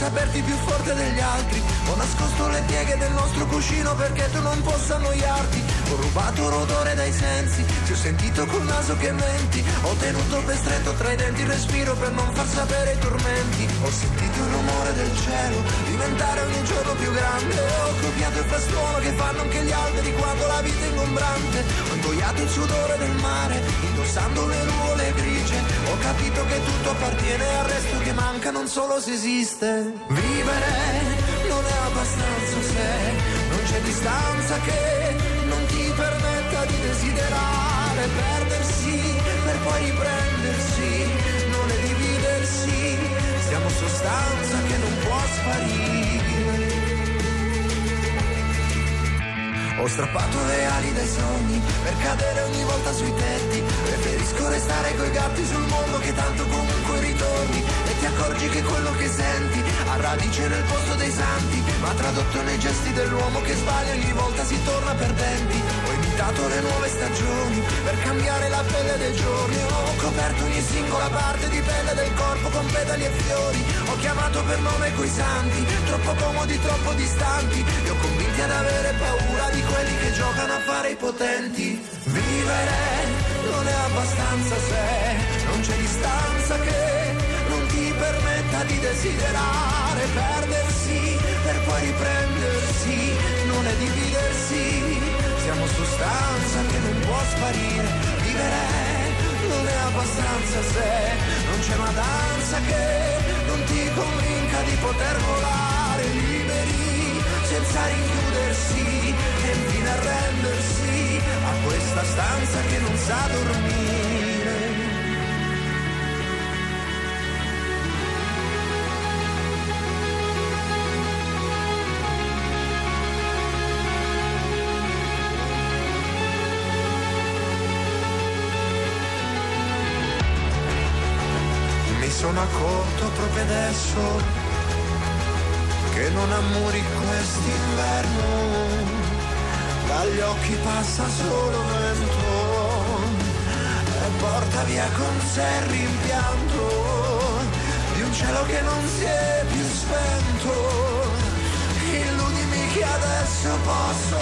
Saperti più forte degli altri. Ho nascosto le pieghe del nostro cuscino perché tu non possa annoiarti. Ho rubato l'odore dai sensi, ti ho sentito col naso che menti. Ho tenuto ben stretto tra i denti il respiro per non far sapere i tormenti. Ho sentito il rumore del cielo diventare ogni giorno più grande. Ho copiato il frastuono che fanno anche gli alberi quando la vita è ingombrante. Ho ingoiato il sudore del mare indossando le nuvole grigie. Ho capito che tutto appartiene al resto che manca non solo se esiste. Vivere non è abbastanza se non c'è distanza che non ti permetta di desiderare, Ho strappato le ali dai sogni per cadere ogni volta sui tetti. Preferisco restare coi gatti sul mondo che tanto comunque ritorni. E ti accorgi che quello che senti ha radice nel posto dei santi, ma tradotto nei gesti dell'uomo che sbaglia ogni volta si torna perdenti. Ho imitato le nuove stagioni per cambiare la pelle dei giorni. Ho coperto ogni singola parte di pelle del corpo con pedali e fiori. Ho chiamato per nome quei santi, troppo comodi, troppo distanti. Li ho convinti ad avere paura di quelli che giocano a fare i potenti. Vivere non è abbastanza se non c'è distanza che non ti permetta di desiderare, perdersi per poi riprendersi, non è dividersi. Siamo sostanza che non può sparire, vivere non è abbastanza se non c'è una danza che non ti convinca di poter volare liberi senza rinchiudersi e infine arrendersi a questa stanza che non sa dormire. Mi sono accorto proprio adesso che non ammuri quest'inverno, dagli occhi passa solo vento e porta via con sé il rimpianto di un cielo che non si è più spento. Illudimi che adesso posso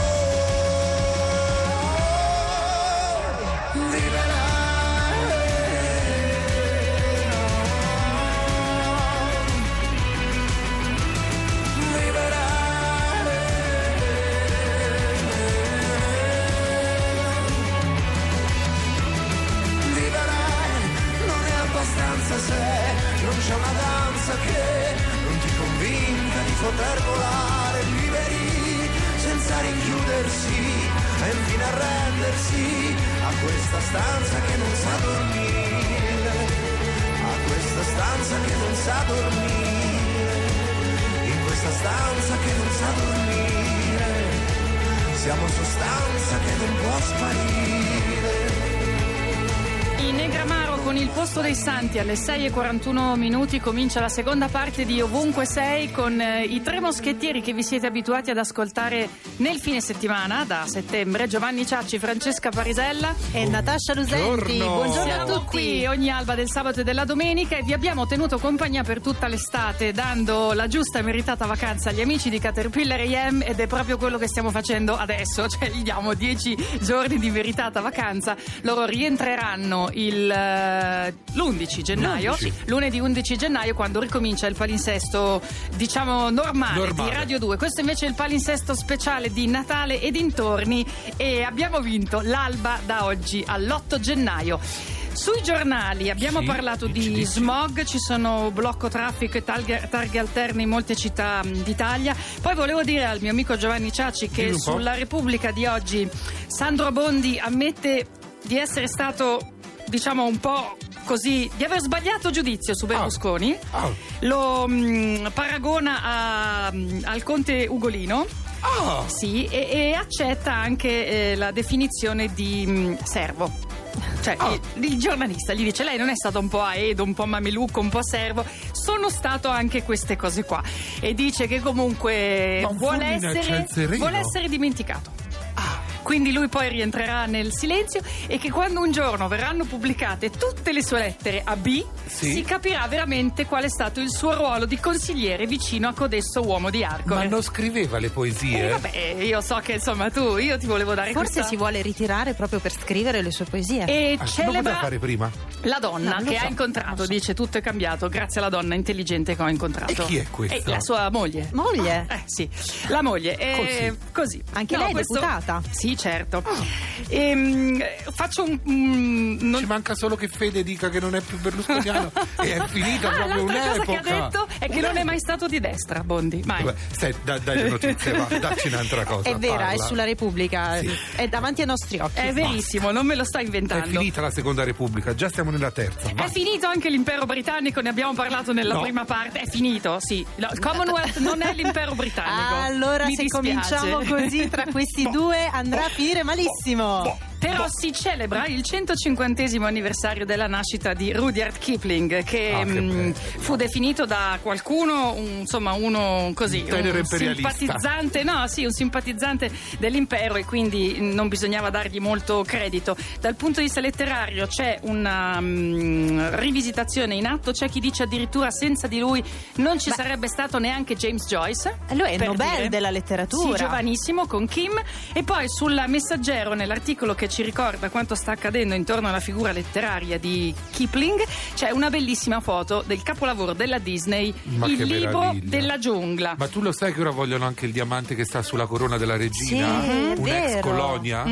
c'è una danza che non ti convinca di poter volare liberi senza rinchiudersi e infine arrendersi a questa stanza che non sa dormire, a questa stanza che non sa dormire, in questa stanza che non sa dormire, siamo sostanza che non può sparire. In Negramaro con il posto dei santi alle 6.41 minuti comincia la seconda parte di Ovunque Sei con eh, i tre moschettieri che vi siete abituati ad ascoltare nel fine settimana da settembre, Giovanni Ciacci, Francesca Parisella e Natascia Lusenti. Buongiorno Siamo a tutti. qui ogni alba del sabato e della domenica e vi abbiamo tenuto compagnia per tutta l'estate dando la giusta e meritata vacanza agli amici di Caterpillar EM ed è proprio quello che stiamo facendo adesso, cioè gli diamo 10 giorni di meritata vacanza. Loro rientreranno il, eh, l'11 gennaio, L'11. lunedì 11 gennaio, quando ricomincia il palinsesto, diciamo normale, Normale. di Radio 2. Questo invece è il palinsesto speciale di Natale e dintorni e abbiamo vinto l'alba da oggi all'8 gennaio. Sui giornali abbiamo Sì, parlato di smog, ci sono blocco traffico e targhe, targhe alterne in molte città d'Italia. Poi volevo dire al mio amico Giovanni Ciacci che sulla Repubblica di oggi Sandro Bondi ammette di essere stato diciamo un po' così di aver sbagliato giudizio su Berlusconi. Ah. Lo mh, paragona a- al conte Ugolino. Ah, Sì, e, e accetta anche eh, la definizione di mh, servo. Cioè, Ah. il, il giornalista gli dice: Lei non è stato un po' aedo, un po' mamelucco, un po' servo, sono stato anche queste cose qua. E dice che comunque vuole essere, vuole essere dimenticato. Ah. Quindi lui poi rientrerà nel silenzio e che quando un giorno verranno pubblicate tutte le sue lettere a B, Sì. si capirà veramente qual è stato il suo ruolo di consigliere vicino a codesto uomo di Arcore. ma non scriveva le poesie? Eh, vabbè, io so che insomma tu, io ti volevo dare Forse questa... si vuole ritirare proprio per scrivere le sue poesie. E Ah, celebra fare prima? la donna No, che so, ha incontrato, so. dice tutto è cambiato grazie alla donna intelligente che ho incontrato. E chi è questa? Eh, la sua moglie. Moglie? Eh sì, la moglie. Eh, così. Anche lei è deputata? Sì, certo. Ehm, faccio un... un- non- Ci manca solo che Fede dica che non è più berlusconiano e è finita Ah, proprio l'altra cosa che ha un'epoca. detto è che non è mai stato di destra, Bondi. Mai. Vabbè, stai, dai, dai le notizie, va, dacci un'altra cosa. È vera, parla. è sulla Repubblica, Sì. è davanti ai nostri occhi. È verissimo, non me lo sto È inventando. finita la seconda repubblica, già siamo nella terza. va. È finito anche l'impero britannico, ne abbiamo parlato nella No. prima parte. È finito, sì. No, il Commonwealth non è l'impero britannico. Allora, Mi se dispiace. cominciamo così tra questi due andrà finire malissimo. Però si celebra il 150 anniversario della nascita di Rudyard Kipling, che, Ah, che mh, bello. fu definito da qualcuno, un- insomma, uno così, Un simpatizzante, no, sì, un simpatizzante dell'impero e quindi non bisognava dargli molto credito. Dal punto di vista letterario c'è una mh, rivisitazione in atto, c'è chi dice addirittura senza di lui non ci Beh. sarebbe stato neanche James Joyce. Lui è il Nobel dire. della letteratura. Sì, giovanissimo con Kim e poi sul messaggero nell'articolo che ci ricorda quanto sta accadendo intorno alla figura letteraria di Kipling c'è una bellissima foto del capolavoro della Disney Ma Il libro meraviglia. della giungla Ma tu lo sai che ora vogliono anche il diamante che sta sulla corona della regina? Sì, Un'ex colonia?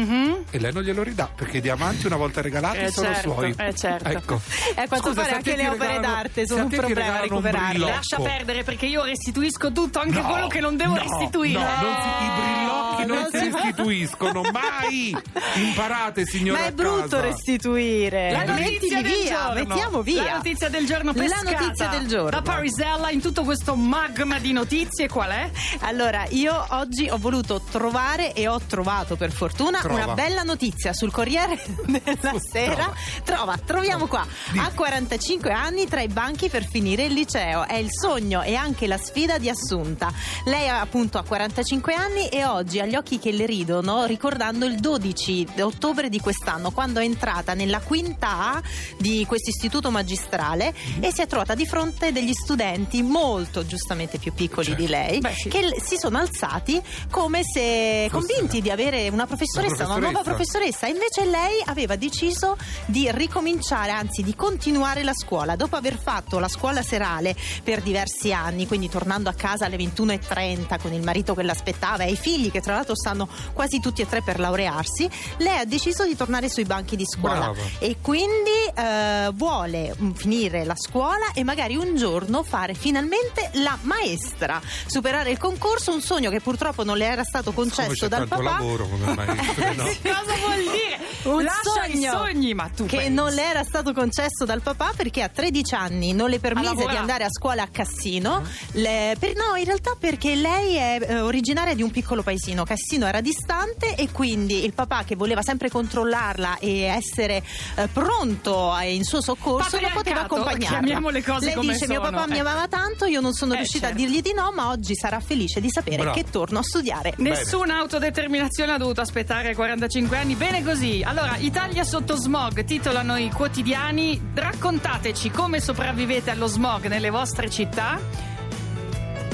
E lei non glielo ridà perché i diamanti una volta regalati. Eh, sono certo, suoi. eh, certo. Ecco. E a quanto Scusa, pare a anche le opere d'arte sono a un problema un recuperarle. lascia perdere perché io restituisco tutto anche No, quello che non devo no, restituire No, si- i brillocchi non, non si si- restituiscono mai. Imparate, signora. Ma è a brutto casa. restituire. La notizia Mettili del via, giorno. mettiamo via. La notizia del giorno La pescata notizia del giorno. Da Parisella in tutto questo magma di notizie qual è? Allora, io oggi ho voluto trovare e ho trovato per fortuna Trova. una bella notizia sul Corriere della Sera. Trova, troviamo qua. Ha 45 anni tra i banchi per finire il liceo. È il sogno e anche la sfida di Assunta. Lei appunto ha 45 anni e oggi ha gli occhi che le ridono ricordando il 12 ottobre di quest'anno quando è entrata nella quinta A di questo istituto magistrale e si è trovata di fronte degli studenti molto giustamente più piccoli di lei Beh, sì. che si sono alzati come se Fosse- convinti di avere una professoressa, Una una nuova professoressa. professoressa. Invece lei aveva deciso di ricominciare, anzi di continuare la scuola. Dopo aver fatto la scuola serale per diversi anni, quindi tornando a casa alle 21.30 con il marito che l'aspettava e i figli che tra l'altro stanno quasi tutti e tre per laurearsi, lei ha deciso di tornare sui banchi di scuola Brava. e quindi eh, vuole mm, finire la scuola e magari un giorno fare finalmente la maestra, superare il concorso, un sogno che purtroppo non le era stato concesso dal papà. lavoro come maestre, no? Cosa vuol dire? Un Lascia sogno sogni, ma tu che pensi? non le era stato concesso dal papà perché a 13 anni non le permise di andare a scuola a Cassino. Le- per- no, in realtà perché lei è eh, originaria di un piccolo paesino. Cassino era distante e quindi il papà che voleva sempre controllarla e essere eh, pronto in suo soccorso non poteva accompagnarla. chiamiamo le cose lei come dice mio sono, papà mi eh." amava tanto, io non sono Eh, riuscita certo. a dirgli di no, ma oggi sarà felice di sapere Bravo. che torno a studiare. Nessuna autodeterminazione ha dovuto aspettare 45 anni. Bene così. Allora, Italia sotto smog titolano i quotidiani. Raccontateci come sopravvivete allo smog nelle vostre città.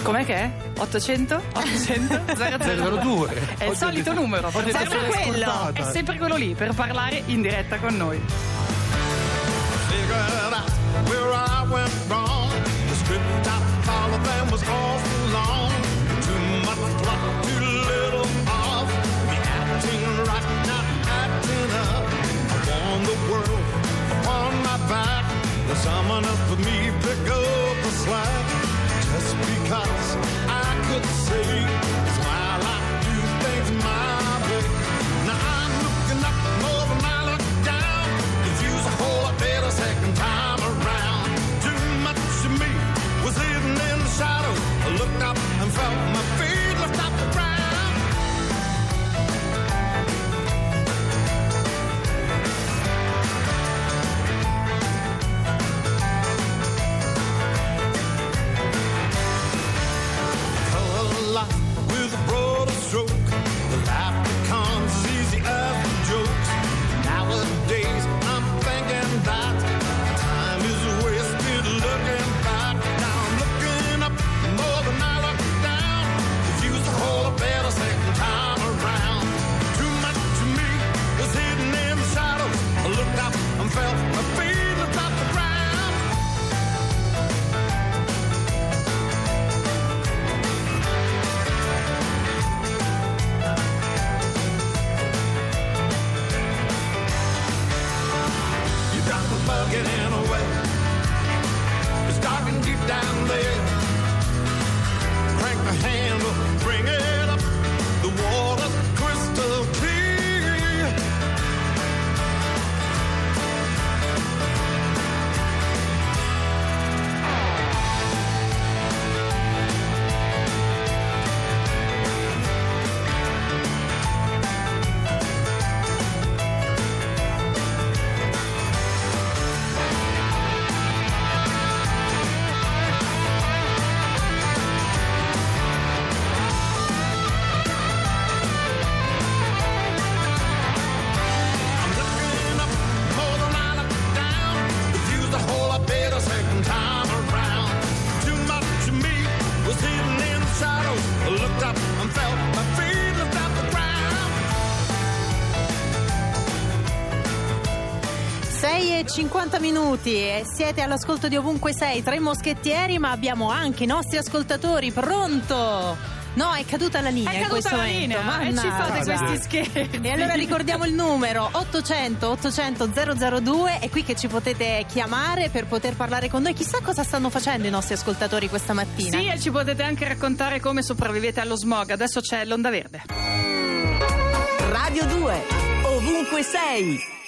Com'è che è? 800? 800? 002. È il solito numero. Sempre quello. È sempre quello lì per parlare in diretta con noi. up. Back. There's someone else for me pick up the slack. Just because I could say, getting. It's dark and deep down there. E 50 minuti e siete all'ascolto di ovunque sei, tre moschettieri, ma abbiamo anche i nostri ascoltatori. Pronto? No, è caduta la linea È in caduta questo la momento. linea e ci mannaggia. fate questi scherzi. E allora ricordiamo il numero 800 800 002 è qui che ci potete chiamare per poter parlare con noi. Chissà cosa stanno facendo i nostri ascoltatori questa mattina. Sì, e ci potete anche raccontare come sopravvivete allo smog. Adesso c'è l'onda verde. Radio 2, ovunque sei.